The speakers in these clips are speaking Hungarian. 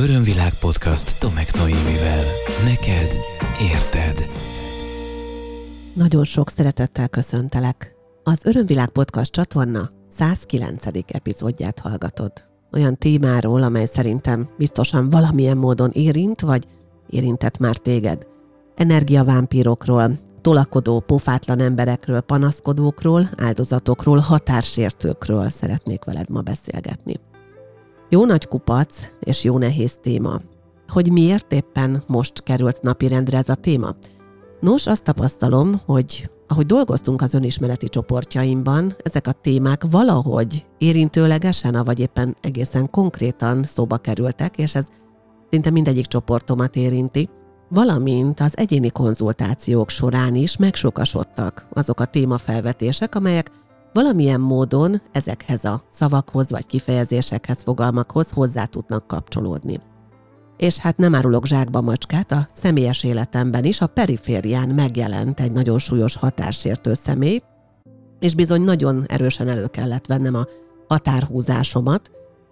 Örömvilág podcast Tomek Noémivel. Neked érted. Nagyon sok szeretettel köszöntelek. Az Örömvilág podcast csatorna 109. epizódját hallgatod. Olyan témáról, amely szerintem biztosan valamilyen módon érint, vagy érintett már téged. Energiavámpírokról, tolakodó, pofátlan emberekről, panaszkodókról, áldozatokról, határsértőkről szeretnék veled ma beszélgetni. Jó nagy kupac és jó nehéz téma. Hogy miért éppen most került napirendre ez a téma? Nos, azt tapasztalom, hogy ahogy dolgoztunk az önismereti csoportjaimban, ezek a témák valahogy érintőlegesen, vagy éppen egészen konkrétan szóba kerültek, és ez szinte mindegyik csoportomat érinti, valamint az egyéni konzultációk során is megsokasodtak azok a témafelvetések, amelyek valamilyen módon ezekhez a szavakhoz vagy kifejezésekhez, fogalmakhoz hozzá tudnak kapcsolódni. És hát nem árulok zsákba macskát, a személyes életemben is a periférián megjelent egy nagyon súlyos határsértő személy, és bizony nagyon erősen elő kellett vennem a határhúzásomat,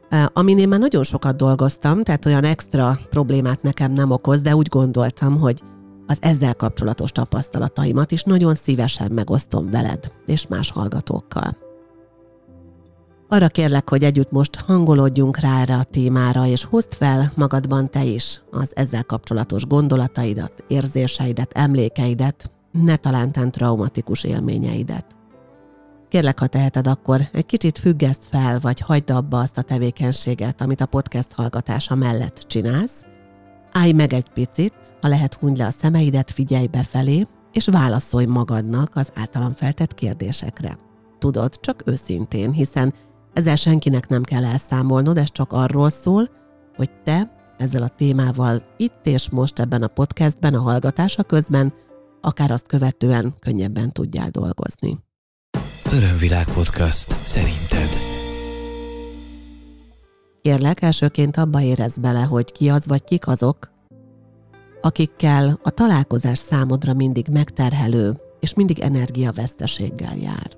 eh, amin én már nagyon sokat dolgoztam, tehát olyan extra problémát nekem nem okoz, de úgy gondoltam, hogy az ezzel kapcsolatos tapasztalataimat is nagyon szívesen megosztom veled és más hallgatókkal. Arra kérlek, hogy együtt most hangolódjunk rá erre a témára, és hozd fel magadban te is az ezzel kapcsolatos gondolataidat, érzéseidet, emlékeidet, ne talántán traumatikus élményeidet. Kérlek, ha teheted, akkor egy kicsit függeszt fel, vagy hagyd abba azt a tevékenységet, amit a podcast hallgatása mellett csinálsz, Állj meg egy picit, ha lehet hunyd le a szemeidet, figyelj befelé, és válaszolj magadnak az általam feltett kérdésekre. Tudod, csak őszintén, hiszen ezzel senkinek nem kell elszámolnod, ez csak arról szól, hogy te ezzel a témával itt és most ebben a podcastben a hallgatása közben, akár azt követően könnyebben tudjál dolgozni. Örömvilág podcast. Szerinted? Kérlek, elsőként abba érez bele, hogy ki az vagy kik azok, akikkel a találkozás számodra mindig megterhelő és mindig energiaveszteséggel jár.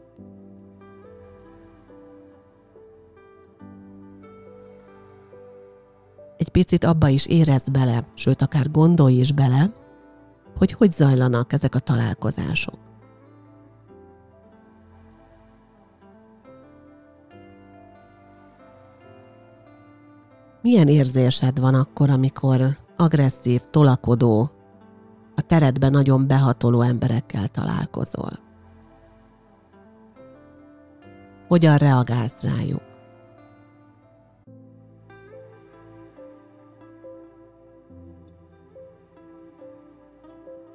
Egy picit abba is érez bele, sőt akár gondolj is bele, hogy hogy zajlanak ezek a találkozások. Milyen érzésed van akkor, amikor agresszív, tolakodó, a teredben nagyon behatoló emberekkel találkozol? Hogyan reagálsz rájuk?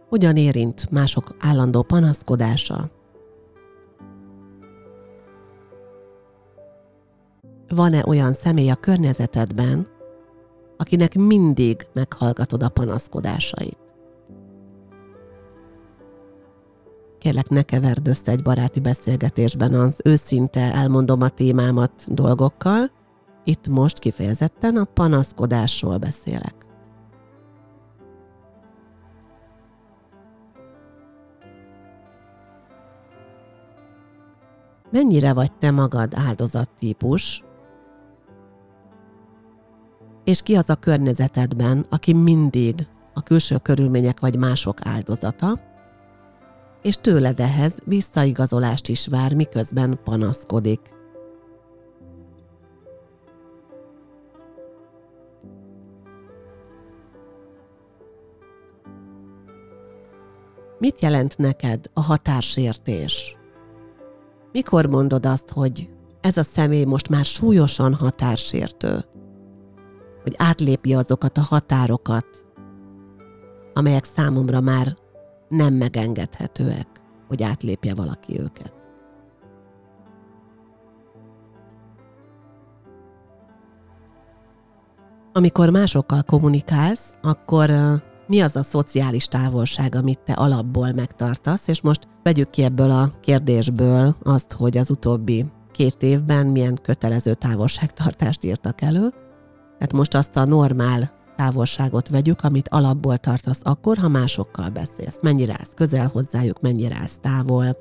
Hogyan érint mások állandó panaszkodása, van-e olyan személy a környezetedben, akinek mindig meghallgatod a panaszkodásait. Kérlek, ne keverd össze egy baráti beszélgetésben az őszinte elmondom a témámat dolgokkal, itt most kifejezetten a panaszkodásról beszélek. Mennyire vagy te magad áldozattípus, és ki az a környezetedben, aki mindig a külső körülmények vagy mások áldozata, és tőled ehhez visszaigazolást is vár, miközben panaszkodik. Mit jelent neked a határsértés? Mikor mondod azt, hogy ez a személy most már súlyosan határsértő? Hogy átlépi azokat a határokat, amelyek számomra már nem megengedhetőek, hogy átlépje valaki őket. Amikor másokkal kommunikálsz, akkor mi az a szociális távolság, amit te alapból megtartasz, és most vegyük ki ebből a kérdésből azt, hogy az utóbbi két évben milyen kötelező távolságtartást írtak elő, tehát most azt a normál távolságot vegyük, amit alapból tartasz akkor, ha másokkal beszélsz. Mennyire állsz közel hozzájuk, mennyire állsz távol.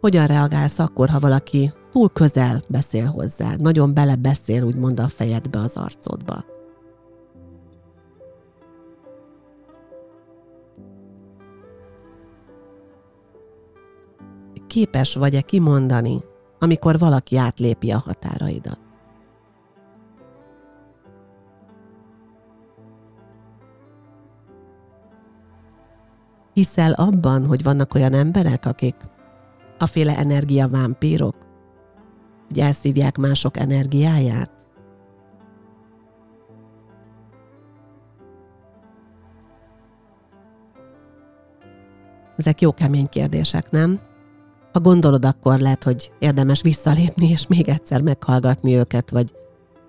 Hogyan reagálsz akkor, ha valaki túl közel beszél hozzá, nagyon belebeszél, úgymond a fejedbe, az arcodba. Képes vagy-e kimondani, amikor valaki átlépi a határaidat? Hiszel abban, hogy vannak olyan emberek, akik a féle energiavámpírok, hogy elszívják mások energiáját? Ezek jó kemény kérdések, nem? Ha gondolod, akkor lehet, hogy érdemes visszalépni, és még egyszer meghallgatni őket, vagy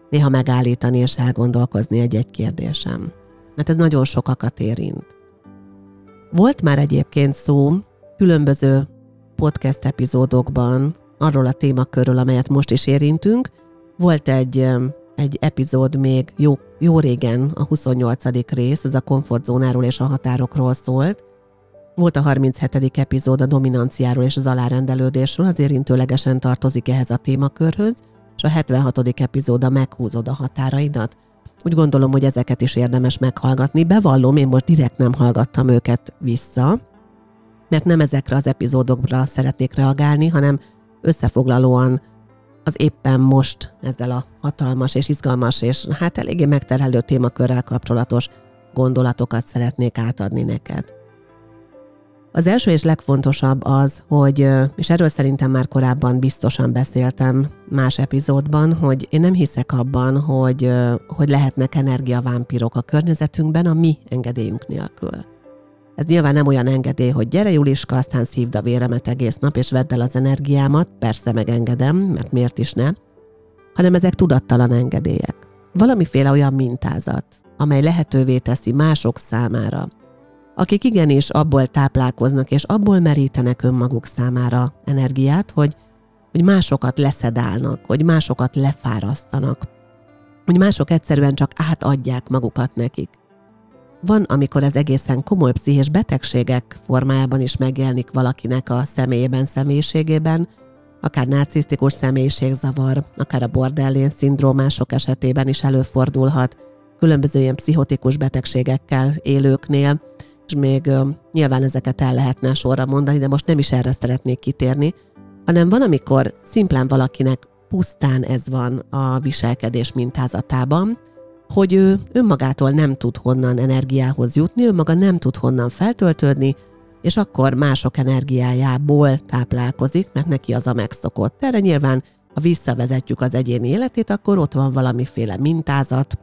néha megállítani és elgondolkozni egy-egy kérdésem. Mert ez nagyon sokakat érint. Volt már egyébként szó különböző podcast epizódokban arról a témakörről, amelyet most is érintünk. Volt egy, egy epizód még jó, jó régen, a 28. rész, ez a komfortzónáról és a határokról szólt. Volt a 37. epizód a dominanciáról és az alárendelődésről, az érintőlegesen tartozik ehhez a témakörhöz, és a 76. epizód a meghúzod a határaidat. Úgy gondolom, hogy ezeket is érdemes meghallgatni. Bevallom, én most direkt nem hallgattam őket vissza, mert nem ezekre az epizódokra szeretnék reagálni, hanem összefoglalóan az éppen most ezzel a hatalmas és izgalmas és hát eléggé megterhelő témakörrel kapcsolatos gondolatokat szeretnék átadni neked. Az első és legfontosabb az, hogy, és erről szerintem már korábban biztosan beszéltem más epizódban, hogy én nem hiszek abban, hogy, hogy lehetnek energiavámpirok a környezetünkben a mi engedélyünk nélkül. Ez nyilván nem olyan engedély, hogy gyere Juliska, aztán szívd a véremet egész nap, és vedd el az energiámat, persze megengedem, mert miért is ne, hanem ezek tudattalan engedélyek. Valamiféle olyan mintázat, amely lehetővé teszi mások számára, akik igenis abból táplálkoznak, és abból merítenek önmaguk számára energiát, hogy, hogy másokat leszedálnak, hogy másokat lefárasztanak, hogy mások egyszerűen csak átadják magukat nekik. Van, amikor ez egészen komoly pszichés betegségek formájában is megjelenik valakinek a személyében, személyiségében, akár narcisztikus személyiségzavar, akár a bordellén szindrómások esetében is előfordulhat, különböző ilyen pszichotikus betegségekkel élőknél, és még uh, nyilván ezeket el lehetne sorra mondani, de most nem is erre szeretnék kitérni, hanem van, amikor szimplán valakinek pusztán ez van a viselkedés mintázatában, hogy ő önmagától nem tud honnan energiához jutni, ő maga nem tud honnan feltöltődni, és akkor mások energiájából táplálkozik, mert neki az a megszokott. Erre nyilván, ha visszavezetjük az egyéni életét, akkor ott van valamiféle mintázat,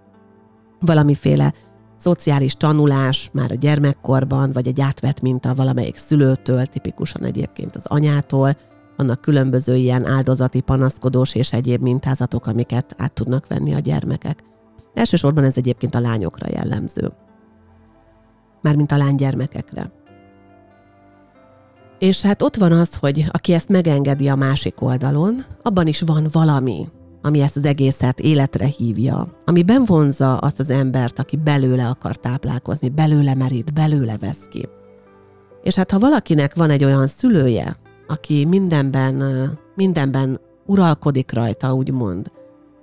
valamiféle szociális tanulás már a gyermekkorban, vagy egy átvett minta valamelyik szülőtől, tipikusan egyébként az anyától, vannak különböző ilyen áldozati, panaszkodós és egyéb mintázatok, amiket át tudnak venni a gyermekek. Elsősorban ez egyébként a lányokra jellemző. Mármint a lánygyermekekre. És hát ott van az, hogy aki ezt megengedi a másik oldalon, abban is van valami, ami ezt az egészet életre hívja, ami benvonza azt az embert, aki belőle akar táplálkozni, belőle merít, belőle vesz ki. És hát ha valakinek van egy olyan szülője, aki mindenben, mindenben uralkodik rajta, úgymond,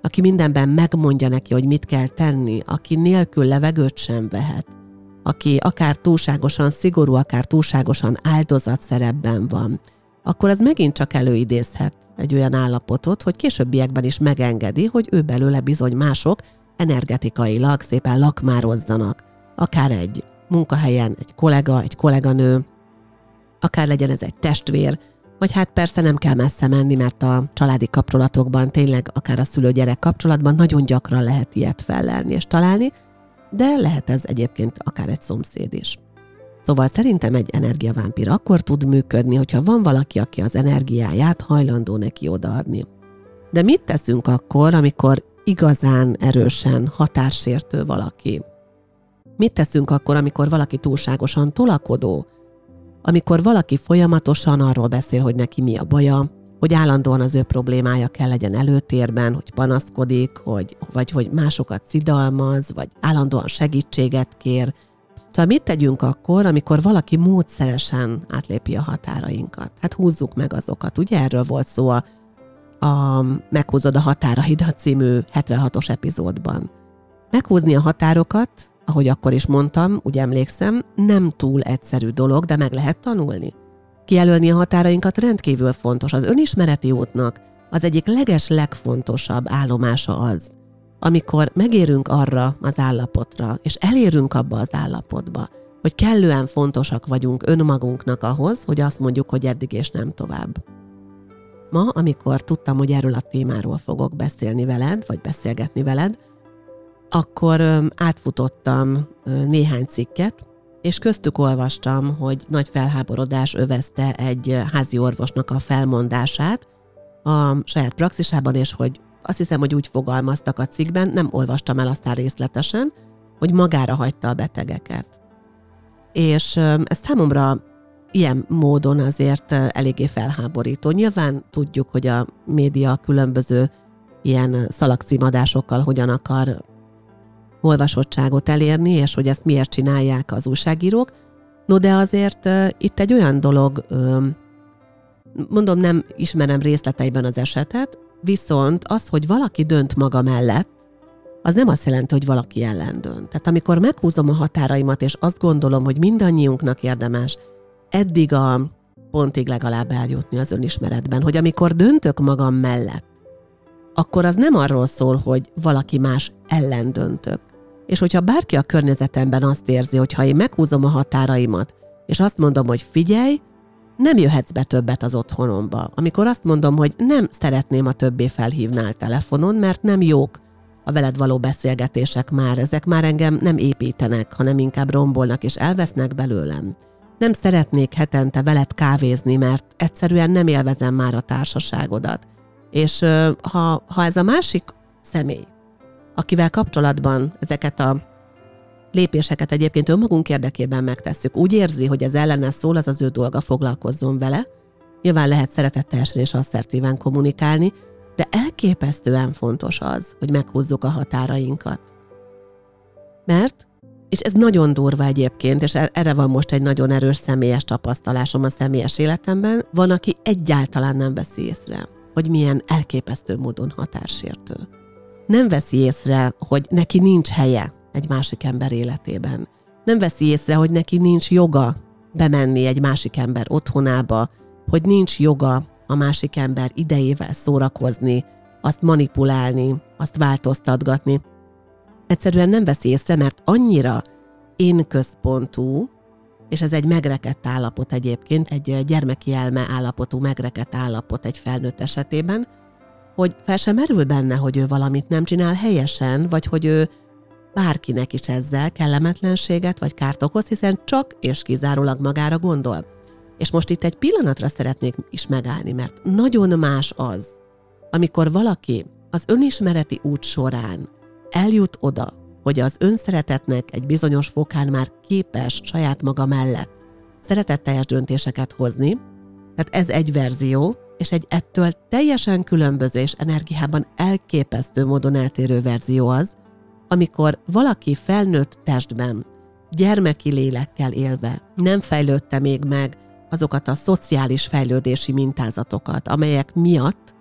aki mindenben megmondja neki, hogy mit kell tenni, aki nélkül levegőt sem vehet, aki akár túlságosan szigorú, akár túlságosan áldozatszerepben van, akkor az megint csak előidézhet egy olyan állapotot, hogy későbbiekben is megengedi, hogy ő belőle bizony mások energetikailag szépen lakmározzanak. Akár egy munkahelyen egy kollega, egy kolléganő, akár legyen ez egy testvér, vagy hát persze nem kell messze menni, mert a családi kapcsolatokban, tényleg akár a szülő-gyerek kapcsolatban nagyon gyakran lehet ilyet fellelni és találni, de lehet ez egyébként akár egy szomszéd is. Szóval szerintem egy energiavámpír akkor tud működni, hogyha van valaki, aki az energiáját hajlandó neki odaadni. De mit teszünk akkor, amikor igazán erősen határsértő valaki? Mit teszünk akkor, amikor valaki túlságosan tolakodó, amikor valaki folyamatosan arról beszél, hogy neki mi a baja, hogy állandóan az ő problémája kell legyen előtérben, hogy panaszkodik, hogy, vagy hogy másokat szidalmaz, vagy állandóan segítséget kér. Szóval mit tegyünk akkor, amikor valaki módszeresen átlépi a határainkat? Hát húzzuk meg azokat. Ugye erről volt szó a a Meghúzod a határaidat című 76-os epizódban. Meghúzni a határokat, ahogy akkor is mondtam, úgy emlékszem, nem túl egyszerű dolog, de meg lehet tanulni. Kijelölni a határainkat rendkívül fontos. Az önismereti útnak az egyik leges legfontosabb állomása az, amikor megérünk arra az állapotra, és elérünk abba az állapotba, hogy kellően fontosak vagyunk önmagunknak ahhoz, hogy azt mondjuk, hogy eddig és nem tovább. Ma, amikor tudtam, hogy erről a témáról fogok beszélni veled, vagy beszélgetni veled, akkor átfutottam néhány cikket, és köztük olvastam, hogy nagy felháborodás övezte egy házi orvosnak a felmondását a saját praxisában, és hogy azt hiszem, hogy úgy fogalmaztak a cikkben, nem olvastam el aztán részletesen, hogy magára hagyta a betegeket. És ez számomra ilyen módon azért eléggé felháborító. Nyilván tudjuk, hogy a média különböző ilyen szalagcímadásokkal hogyan akar olvasottságot elérni, és hogy ezt miért csinálják az újságírók. No, de azért itt egy olyan dolog, mondom, nem ismerem részleteiben az esetet, viszont az, hogy valaki dönt maga mellett, az nem azt jelenti, hogy valaki ellen dönt. Tehát amikor meghúzom a határaimat, és azt gondolom, hogy mindannyiunknak érdemes eddig a pontig legalább eljutni az önismeretben, hogy amikor döntök magam mellett, akkor az nem arról szól, hogy valaki más ellen döntök. És hogyha bárki a környezetemben azt érzi, hogy ha én meghúzom a határaimat, és azt mondom, hogy figyelj, nem jöhetsz be többet az otthonomba. Amikor azt mondom, hogy nem szeretném a többé felhívnál telefonon, mert nem jók a veled való beszélgetések már, ezek már engem nem építenek, hanem inkább rombolnak és elvesznek belőlem. Nem szeretnék hetente veled kávézni, mert egyszerűen nem élvezem már a társaságodat. És ha, ha ez a másik személy, akivel kapcsolatban ezeket a lépéseket egyébként önmagunk érdekében megtesszük, úgy érzi, hogy ez ellene szól, az az ő dolga foglalkozzon vele. Nyilván lehet szeretetteljesen és asszertíven kommunikálni, de elképesztően fontos az, hogy meghúzzuk a határainkat. Mert, és ez nagyon durva egyébként, és e- erre van most egy nagyon erős személyes tapasztalásom a személyes életemben, van, aki egyáltalán nem veszi észre, hogy milyen elképesztő módon határsértő. Nem veszi észre, hogy neki nincs helye egy másik ember életében. Nem veszi észre, hogy neki nincs joga bemenni egy másik ember otthonába, hogy nincs joga a másik ember idejével szórakozni, azt manipulálni, azt változtatgatni. Egyszerűen nem veszi észre, mert annyira én központú, és ez egy megrekedt állapot egyébként, egy gyermeki elme állapotú megrekedt állapot egy felnőtt esetében, hogy fel sem merül benne, hogy ő valamit nem csinál helyesen, vagy hogy ő bárkinek is ezzel kellemetlenséget vagy kárt okoz, hiszen csak és kizárólag magára gondol. És most itt egy pillanatra szeretnék is megállni, mert nagyon más az, amikor valaki az önismereti út során eljut oda, hogy az önszeretetnek egy bizonyos fokán már képes saját maga mellett szeretetteljes döntéseket hozni, tehát ez egy verzió, és egy ettől teljesen különböző és energiában elképesztő módon eltérő verzió az, amikor valaki felnőtt testben, gyermeki lélekkel élve nem fejlődte még meg azokat a szociális fejlődési mintázatokat, amelyek miatt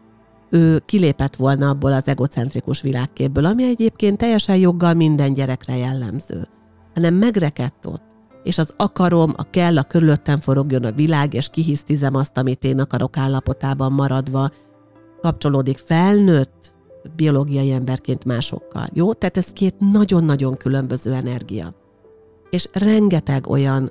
ő kilépett volna abból az egocentrikus világképből, ami egyébként teljesen joggal minden gyerekre jellemző, hanem megrekedt ott, és az akarom, a kell, a körülöttem forogjon a világ, és kihisztizem azt, amit én akarok állapotában maradva, kapcsolódik felnőtt biológiai emberként másokkal. Jó? Tehát ez két nagyon-nagyon különböző energia. És rengeteg olyan,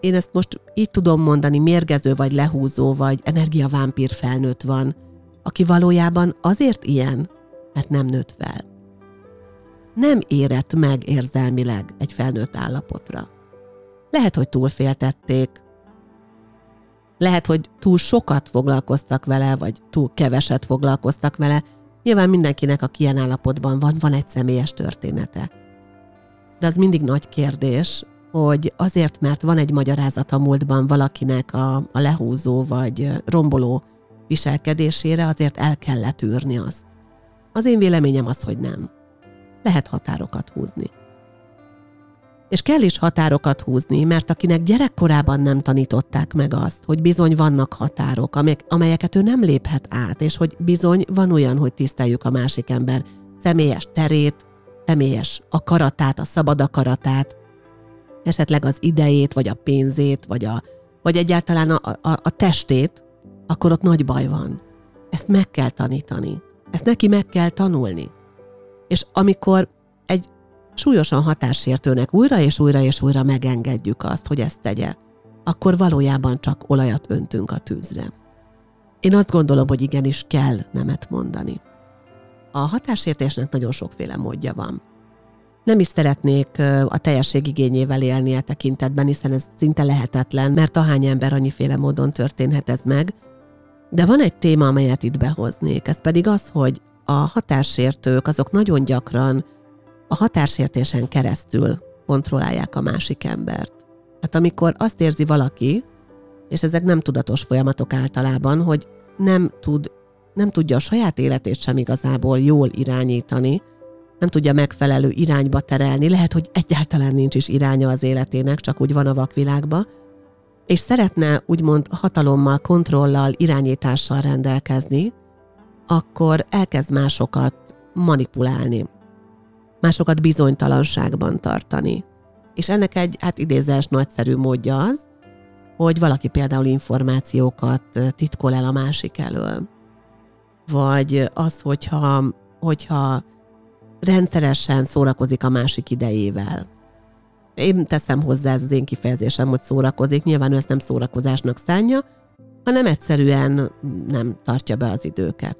én ezt most így tudom mondani, mérgező vagy lehúzó vagy energiavámpír felnőtt van, aki valójában azért ilyen, mert nem nőtt fel. Nem érett meg érzelmileg egy felnőtt állapotra. Lehet, hogy túlféltették, lehet, hogy túl sokat foglalkoztak vele, vagy túl keveset foglalkoztak vele, Nyilván mindenkinek, aki ilyen állapotban van, van egy személyes története. De az mindig nagy kérdés, hogy azért, mert van egy magyarázat a múltban valakinek a, a lehúzó vagy romboló viselkedésére, azért el kellett űrni azt. Az én véleményem az, hogy nem. Lehet határokat húzni. És kell is határokat húzni, mert akinek gyerekkorában nem tanították meg azt, hogy bizony vannak határok, amelyeket ő nem léphet át, és hogy bizony van olyan, hogy tiszteljük a másik ember személyes terét, személyes akaratát, a szabad akaratát, esetleg az idejét, vagy a pénzét, vagy, a, vagy egyáltalán a, a, a testét, akkor ott nagy baj van. Ezt meg kell tanítani. Ezt neki meg kell tanulni. És amikor súlyosan határsértőnek újra és újra és újra megengedjük azt, hogy ezt tegye, akkor valójában csak olajat öntünk a tűzre. Én azt gondolom, hogy igenis kell nemet mondani. A határsértésnek nagyon sokféle módja van. Nem is szeretnék a teljesség igényével élni e tekintetben, hiszen ez szinte lehetetlen, mert ahány ember annyiféle módon történhet ez meg. De van egy téma, amelyet itt behoznék, ez pedig az, hogy a határsértők azok nagyon gyakran a határsértésen keresztül kontrollálják a másik embert. Hát amikor azt érzi valaki, és ezek nem tudatos folyamatok általában, hogy nem tud, nem tudja a saját életét sem igazából jól irányítani, nem tudja megfelelő irányba terelni, lehet, hogy egyáltalán nincs is iránya az életének, csak úgy van a vakvilágba, és szeretne úgymond hatalommal, kontrollal, irányítással rendelkezni, akkor elkezd másokat manipulálni, másokat bizonytalanságban tartani. És ennek egy, hát idézés nagyszerű módja az, hogy valaki például információkat titkol el a másik elől. Vagy az, hogyha, hogyha rendszeresen szórakozik a másik idejével. Én teszem hozzá, ez az én kifejezésem, hogy szórakozik. Nyilván ő ezt nem szórakozásnak szánja, hanem egyszerűen nem tartja be az időket.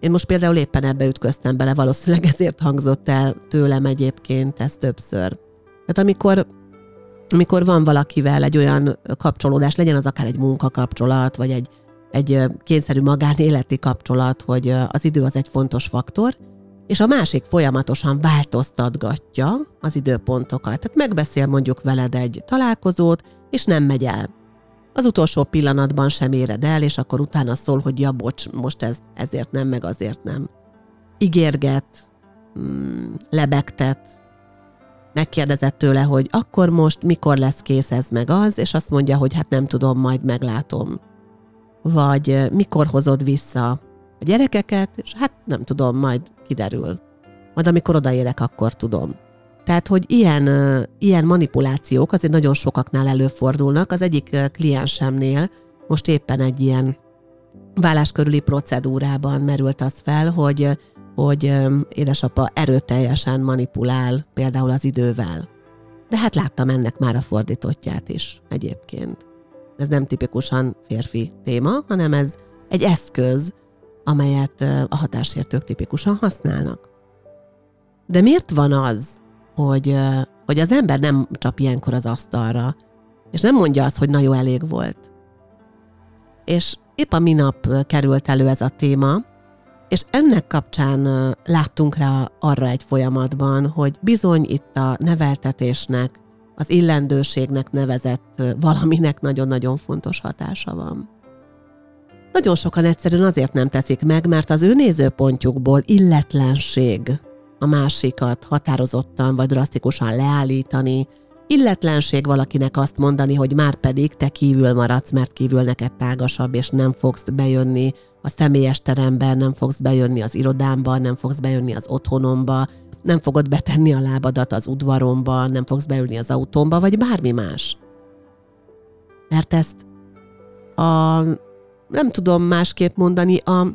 Én most például éppen ebbe ütköztem bele, valószínűleg ezért hangzott el tőlem egyébként ez többször. Tehát amikor, amikor van valakivel egy olyan kapcsolódás, legyen az akár egy munkakapcsolat, vagy egy, egy kényszerű magánéleti kapcsolat, hogy az idő az egy fontos faktor, és a másik folyamatosan változtatgatja az időpontokat. Tehát megbeszél mondjuk veled egy találkozót, és nem megy el. Az utolsó pillanatban sem éred el, és akkor utána szól, hogy ja, bocs, most ez ezért nem, meg azért nem. Ígérget, mm, lebegtet, megkérdezett tőle, hogy akkor most mikor lesz kész ez meg az, és azt mondja, hogy hát nem tudom, majd meglátom. Vagy mikor hozod vissza a gyerekeket, és hát nem tudom, majd kiderül. Majd amikor odaérek, akkor tudom. Tehát, hogy ilyen, ilyen manipulációk azért nagyon sokaknál előfordulnak. Az egyik kliensemnél most éppen egy ilyen vállás körüli procedúrában merült az fel, hogy, hogy édesapa erőteljesen manipulál például az idővel. De hát láttam ennek már a fordítottját is egyébként. Ez nem tipikusan férfi téma, hanem ez egy eszköz, amelyet a határsértők tipikusan használnak. De miért van az, hogy, hogy az ember nem csap ilyenkor az asztalra, és nem mondja azt, hogy na jó, elég volt. És épp a minap került elő ez a téma, és ennek kapcsán láttunk rá arra egy folyamatban, hogy bizony itt a neveltetésnek, az illendőségnek nevezett valaminek nagyon-nagyon fontos hatása van. Nagyon sokan egyszerűen azért nem teszik meg, mert az ő nézőpontjukból illetlenség a másikat határozottan vagy drasztikusan leállítani, illetlenség valakinek azt mondani, hogy már pedig te kívül maradsz, mert kívül neked tágasabb, és nem fogsz bejönni a személyes teremben, nem fogsz bejönni az irodámba, nem fogsz bejönni az otthonomba, nem fogod betenni a lábadat az udvaromba, nem fogsz beülni az autómba, vagy bármi más. Mert ezt a, nem tudom másképp mondani, a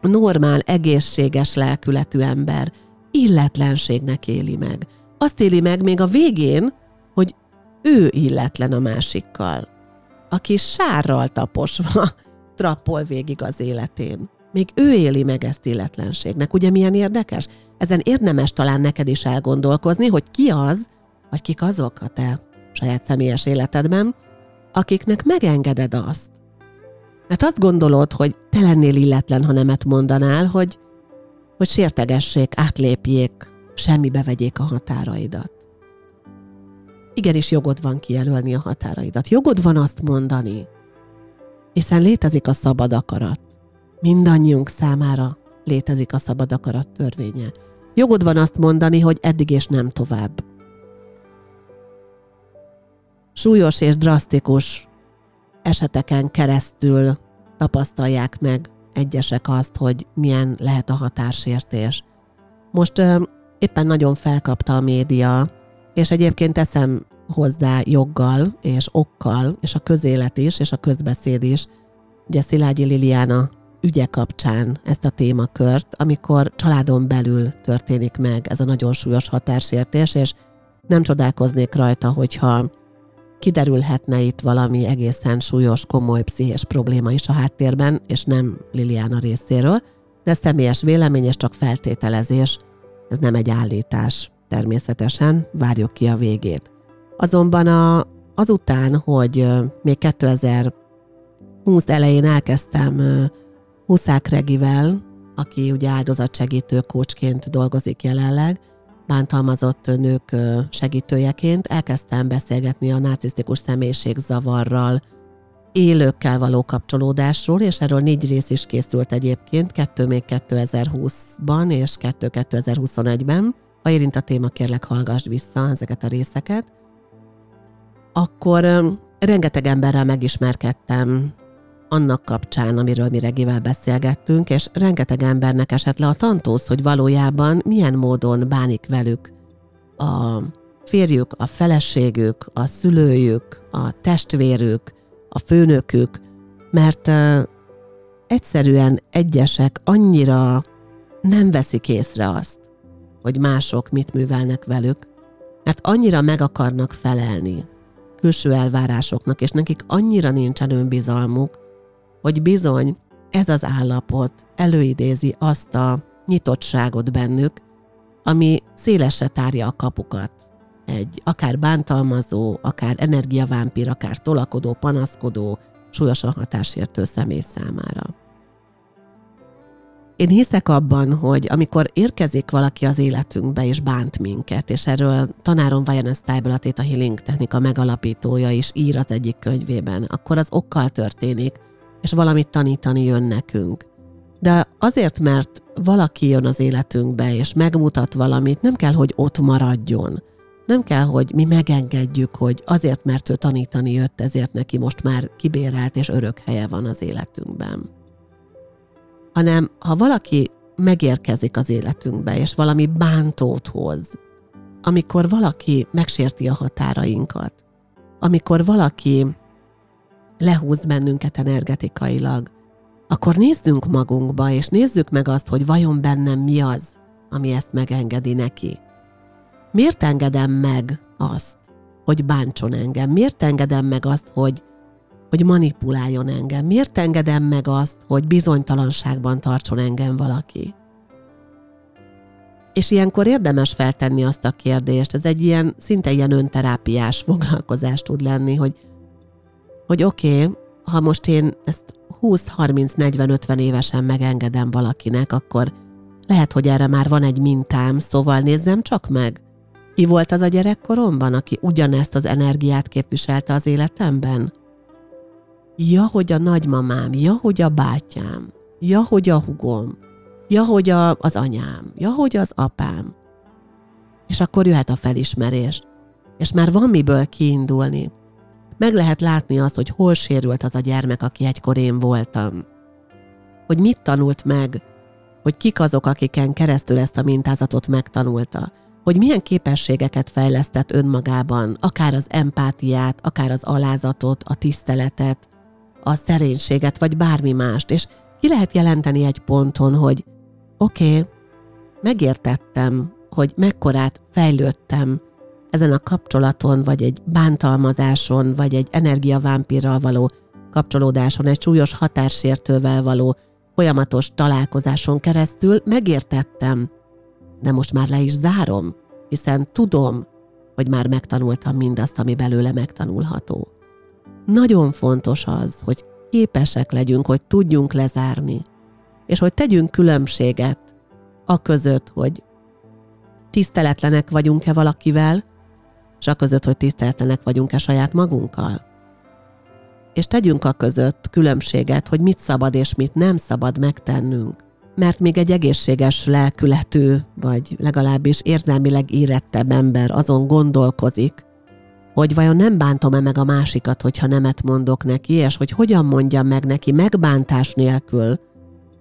normál, egészséges lelkületű ember illetlenségnek éli meg. Azt éli meg még a végén, hogy ő illetlen a másikkal, aki sárral taposva trappol végig az életén. Még ő éli meg ezt illetlenségnek. Ugye milyen érdekes? Ezen érdemes talán neked is elgondolkozni, hogy ki az, vagy kik azok a te saját személyes életedben, akiknek megengeded azt. Mert azt gondolod, hogy te lennél illetlen, ha nemet mondanál, hogy hogy sértegessék, átlépjék, semmibe vegyék a határaidat. Igenis jogod van kijelölni a határaidat. Jogod van azt mondani, hiszen létezik a szabad akarat. Mindannyiunk számára létezik a szabad akarat törvénye. Jogod van azt mondani, hogy eddig és nem tovább. súlyos és drasztikus eseteken keresztül tapasztalják meg egyesek azt, hogy milyen lehet a határsértés. Most ö, éppen nagyon felkapta a média, és egyébként teszem hozzá joggal és okkal, és a közélet is, és a közbeszéd is, ugye Szilágyi Liliana ügye kapcsán ezt a témakört, amikor családon belül történik meg ez a nagyon súlyos határsértés, és nem csodálkoznék rajta, hogyha kiderülhetne itt valami egészen súlyos, komoly pszichés probléma is a háttérben, és nem Liliana részéről, de személyes vélemény és csak feltételezés, ez nem egy állítás természetesen, várjuk ki a végét. Azonban a, azután, hogy még 2020 elején elkezdtem Huszák Regivel, aki ugye áldozatsegítő kócsként dolgozik jelenleg, bántalmazott nők segítőjeként, elkezdtem beszélgetni a narcisztikus zavarral, élőkkel való kapcsolódásról, és erről négy rész is készült egyébként, kettő még 2020-ban és kettő 2021-ben. Ha érint a téma, kérlek hallgass vissza ezeket a részeket. Akkor rengeteg emberrel megismerkedtem annak kapcsán, amiről mi Regivel beszélgettünk, és rengeteg embernek esett le a tantóz, hogy valójában milyen módon bánik velük a férjük, a feleségük, a szülőjük, a testvérük, a főnökük, mert uh, egyszerűen egyesek annyira nem veszik észre azt, hogy mások mit művelnek velük, mert annyira meg akarnak felelni külső elvárásoknak, és nekik annyira nincsen önbizalmuk, hogy bizony ez az állapot előidézi azt a nyitottságot bennük, ami szélesre tárja a kapukat. Egy akár bántalmazó, akár energiavámpír, akár tolakodó, panaszkodó, súlyosan hatásértő személy számára. Én hiszek abban, hogy amikor érkezik valaki az életünkbe és bánt minket, és erről tanárom Vajan Stable, a Theta Healing technika megalapítója is ír az egyik könyvében, akkor az okkal történik, és valamit tanítani jön nekünk. De azért, mert valaki jön az életünkbe, és megmutat valamit, nem kell, hogy ott maradjon. Nem kell, hogy mi megengedjük, hogy azért, mert ő tanítani jött, ezért neki most már kibérelt és örök helye van az életünkben. Hanem ha valaki megérkezik az életünkbe, és valami bántót hoz, amikor valaki megsérti a határainkat, amikor valaki lehúz bennünket energetikailag, akkor nézzünk magunkba, és nézzük meg azt, hogy vajon bennem mi az, ami ezt megengedi neki. Miért engedem meg azt, hogy bántson engem? Miért engedem meg azt, hogy, hogy manipuláljon engem? Miért engedem meg azt, hogy bizonytalanságban tartson engem valaki? És ilyenkor érdemes feltenni azt a kérdést, ez egy ilyen, szinte ilyen önterápiás foglalkozás tud lenni, hogy hogy oké, okay, ha most én ezt 20-30-40-50 évesen megengedem valakinek, akkor lehet, hogy erre már van egy mintám, szóval nézzem csak meg. Ki volt az a gyerekkoromban, aki ugyanezt az energiát képviselte az életemben? Ja, hogy a nagymamám, ja, hogy a bátyám, ja, hogy a hugom, ja, hogy a, az anyám, ja, hogy az apám. És akkor jöhet a felismerés. És már van miből kiindulni meg lehet látni azt, hogy hol sérült az a gyermek, aki egykor én voltam. Hogy mit tanult meg, hogy kik azok, akiken keresztül ezt a mintázatot megtanulta, hogy milyen képességeket fejlesztett önmagában, akár az empátiát, akár az alázatot, a tiszteletet, a szerénységet, vagy bármi mást, és ki lehet jelenteni egy ponton, hogy oké, okay, megértettem, hogy mekkorát fejlődtem, ezen a kapcsolaton, vagy egy bántalmazáson, vagy egy energiavámpírral való kapcsolódáson, egy súlyos határsértővel való folyamatos találkozáson keresztül megértettem, de most már le is zárom, hiszen tudom, hogy már megtanultam mindazt, ami belőle megtanulható. Nagyon fontos az, hogy képesek legyünk, hogy tudjunk lezárni, és hogy tegyünk különbséget a között, hogy tiszteletlenek vagyunk-e valakivel, és a között, hogy tiszteltenek vagyunk-e saját magunkkal. És tegyünk a között különbséget, hogy mit szabad és mit nem szabad megtennünk. Mert még egy egészséges lelkületű, vagy legalábbis érzelmileg érettebb ember azon gondolkozik, hogy vajon nem bántom-e meg a másikat, hogyha nemet mondok neki, és hogy hogyan mondjam meg neki megbántás nélkül,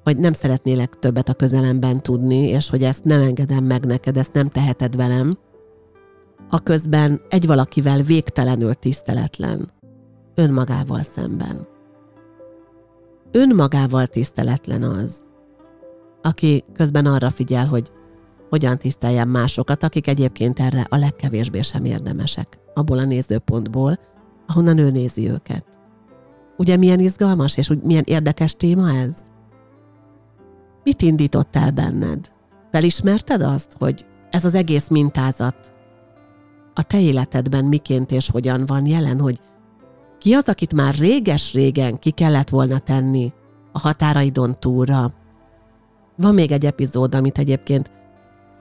hogy nem szeretnélek többet a közelemben tudni, és hogy ezt nem engedem meg neked, ezt nem teheted velem, a közben egy valakivel végtelenül tiszteletlen, önmagával szemben. Önmagával tiszteletlen az, aki közben arra figyel, hogy hogyan tiszteljen másokat, akik egyébként erre a legkevésbé sem érdemesek, abból a nézőpontból, ahonnan ő nézi őket. Ugye milyen izgalmas és úgy milyen érdekes téma ez? Mit indított el benned? Felismerted azt, hogy ez az egész mintázat a te életedben miként és hogyan van jelen, hogy ki az, akit már réges-régen ki kellett volna tenni a határaidon túlra. Van még egy epizód, amit egyébként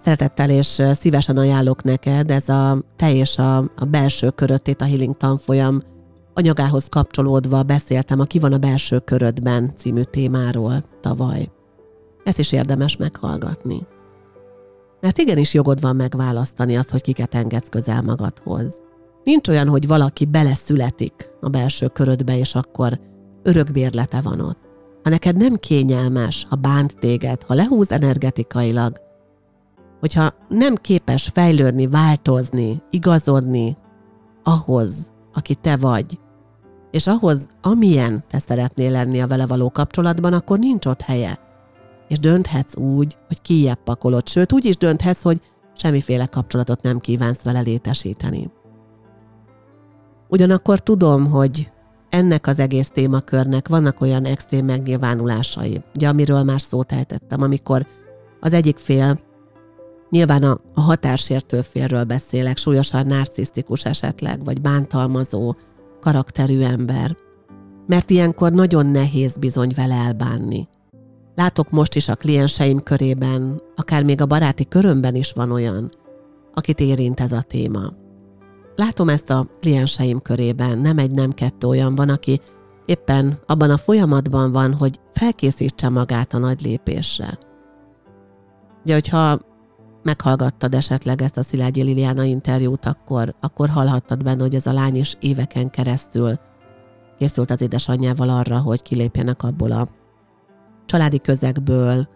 szeretettel és szívesen ajánlok neked, ez a te és a, a belső köröttét, a Healing tanfolyam anyagához kapcsolódva beszéltem a Ki van a belső körödben című témáról tavaly. Ezt is érdemes meghallgatni. Mert igenis jogod van megválasztani azt, hogy kiket engedsz közel magadhoz. Nincs olyan, hogy valaki beleszületik a belső körödbe, és akkor örökbérlete van ott. Ha neked nem kényelmes, ha bánt téged, ha lehúz energetikailag, hogyha nem képes fejlődni, változni, igazodni ahhoz, aki te vagy, és ahhoz, amilyen te szeretnél lenni a vele való kapcsolatban, akkor nincs ott helye. És dönthetsz úgy, hogy kijebb pakolod, sőt úgy is dönthetsz, hogy semmiféle kapcsolatot nem kívánsz vele létesíteni. Ugyanakkor tudom, hogy ennek az egész témakörnek vannak olyan extrém megnyilvánulásai, ugye, amiről már szót ejtettem, amikor az egyik fél, nyilván a, a határsértő félről beszélek, súlyosan narcisztikus esetleg, vagy bántalmazó karakterű ember, mert ilyenkor nagyon nehéz bizony vele elbánni. Látok most is a klienseim körében, akár még a baráti körömben is van olyan, akit érint ez a téma. Látom ezt a klienseim körében, nem egy, nem kettő olyan van, aki éppen abban a folyamatban van, hogy felkészítse magát a nagy lépésre. Ugye, hogyha meghallgattad esetleg ezt a Szilágyi Liliana interjút, akkor, akkor hallhattad benne, hogy ez a lány is éveken keresztül készült az édesanyjával arra, hogy kilépjenek abból a családi közegből,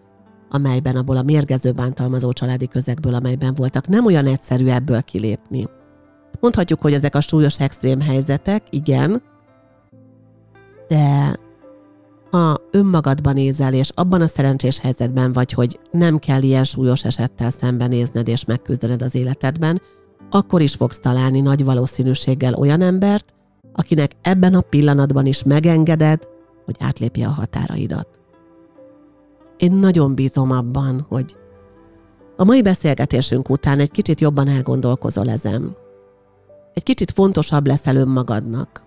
amelyben abból a mérgező bántalmazó családi közegből, amelyben voltak. Nem olyan egyszerű ebből kilépni. Mondhatjuk, hogy ezek a súlyos extrém helyzetek, igen, de ha önmagadban nézel, és abban a szerencsés helyzetben vagy, hogy nem kell ilyen súlyos esettel szembenézned és megküzdened az életedben, akkor is fogsz találni nagy valószínűséggel olyan embert, akinek ebben a pillanatban is megengeded, hogy átlépje a határaidat. Én nagyon bízom abban, hogy a mai beszélgetésünk után egy kicsit jobban elgondolkozol ezen, egy kicsit fontosabb leszel önmagadnak.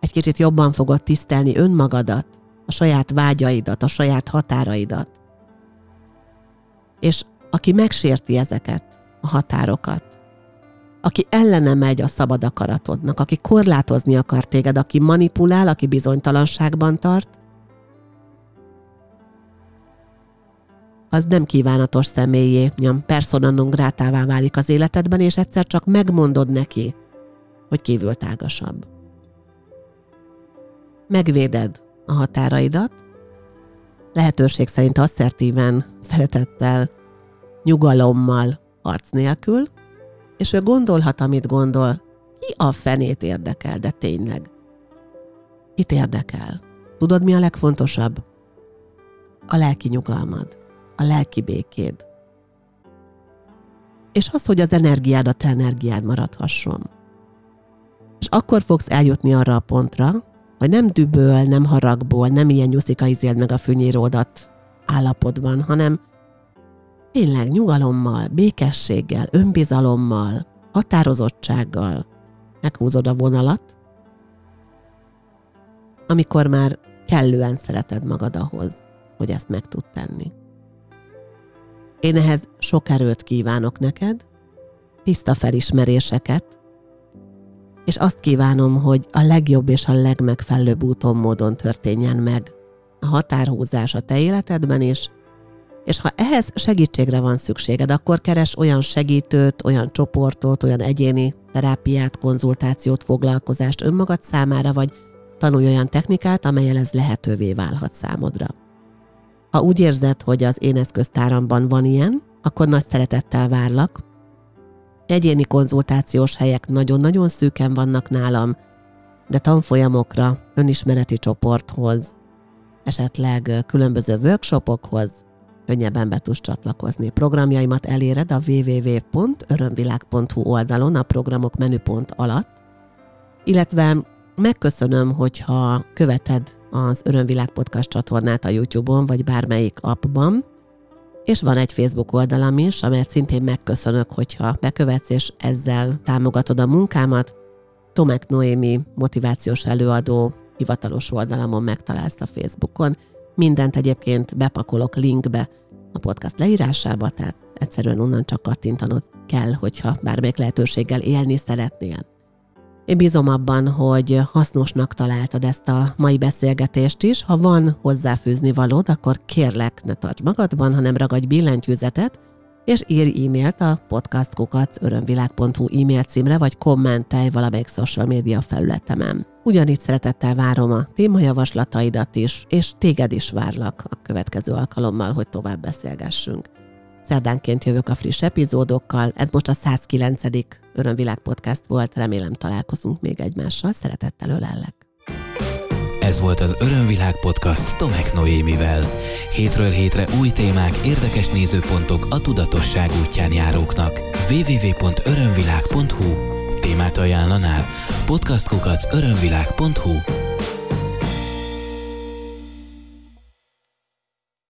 Egy kicsit jobban fogod tisztelni önmagadat, a saját vágyaidat, a saját határaidat. És aki megsérti ezeket, a határokat, aki ellene megy a szabad akaratodnak, aki korlátozni akar téged, aki manipulál, aki bizonytalanságban tart, az nem kívánatos személyé, nyom persona non grátává válik az életedben, és egyszer csak megmondod neki, hogy kívül tágasabb. Megvéded a határaidat, lehetőség szerint asszertíven, szeretettel, nyugalommal, arc nélkül, és ő gondolhat, amit gondol, ki a fenét érdekel, de tényleg. Itt érdekel. Tudod, mi a legfontosabb? A lelki nyugalmad, a lelki békéd. És az, hogy az energiád a te energiád maradhasson és akkor fogsz eljutni arra a pontra, hogy nem düböl, nem haragból, nem ilyen nyuszika izéld meg a fűnyíródat állapotban, hanem tényleg nyugalommal, békességgel, önbizalommal, határozottsággal meghúzod a vonalat, amikor már kellően szereted magad ahhoz, hogy ezt meg tud tenni. Én ehhez sok erőt kívánok neked, tiszta felismeréseket, és azt kívánom, hogy a legjobb és a legmegfelelőbb úton módon történjen meg a határhúzás a te életedben is, és ha ehhez segítségre van szükséged, akkor keres olyan segítőt, olyan csoportot, olyan egyéni terápiát, konzultációt, foglalkozást önmagad számára, vagy tanulj olyan technikát, amelyel ez lehetővé válhat számodra. Ha úgy érzed, hogy az én eszköztáramban van ilyen, akkor nagy szeretettel várlak. Egyéni konzultációs helyek nagyon-nagyon szűken vannak nálam, de tanfolyamokra, önismereti csoporthoz, esetleg különböző workshopokhoz könnyebben be tudsz csatlakozni. Programjaimat eléred a www.örömvilág.hu oldalon a programok menüpont alatt, illetve megköszönöm, hogyha követed az Örömvilág Podcast csatornát a YouTube-on, vagy bármelyik appban, és van egy Facebook oldalam is, amelyet szintén megköszönök, hogyha bekövetsz, és ezzel támogatod a munkámat. Tomek Noémi motivációs előadó hivatalos oldalamon megtalálsz a Facebookon. Mindent egyébként bepakolok linkbe a podcast leírásába, tehát egyszerűen onnan csak kattintanod kell, hogyha bármelyik lehetőséggel élni szeretnél. Én bízom abban, hogy hasznosnak találtad ezt a mai beszélgetést is. Ha van hozzáfűzni valód, akkor kérlek, ne tarts magadban, hanem ragadj billentyűzetet, és írj e-mailt a podcastkukac e-mail címre, vagy kommentelj valamelyik social média felületemen. Ugyanígy szeretettel várom a témajavaslataidat is, és téged is várlak a következő alkalommal, hogy tovább beszélgessünk. Szerdánként jövök a friss epizódokkal, ez most a 109. Örömvilág podcast volt, remélem találkozunk még egymással, szeretettel ölellek. Ez volt az Örömvilág podcast Tomek Noémivel. Hétről hétre új témák, érdekes nézőpontok a tudatosság útján járóknak. www.örömvilág.hu Témát ajánlanál? podcastkukac örömvilág.hu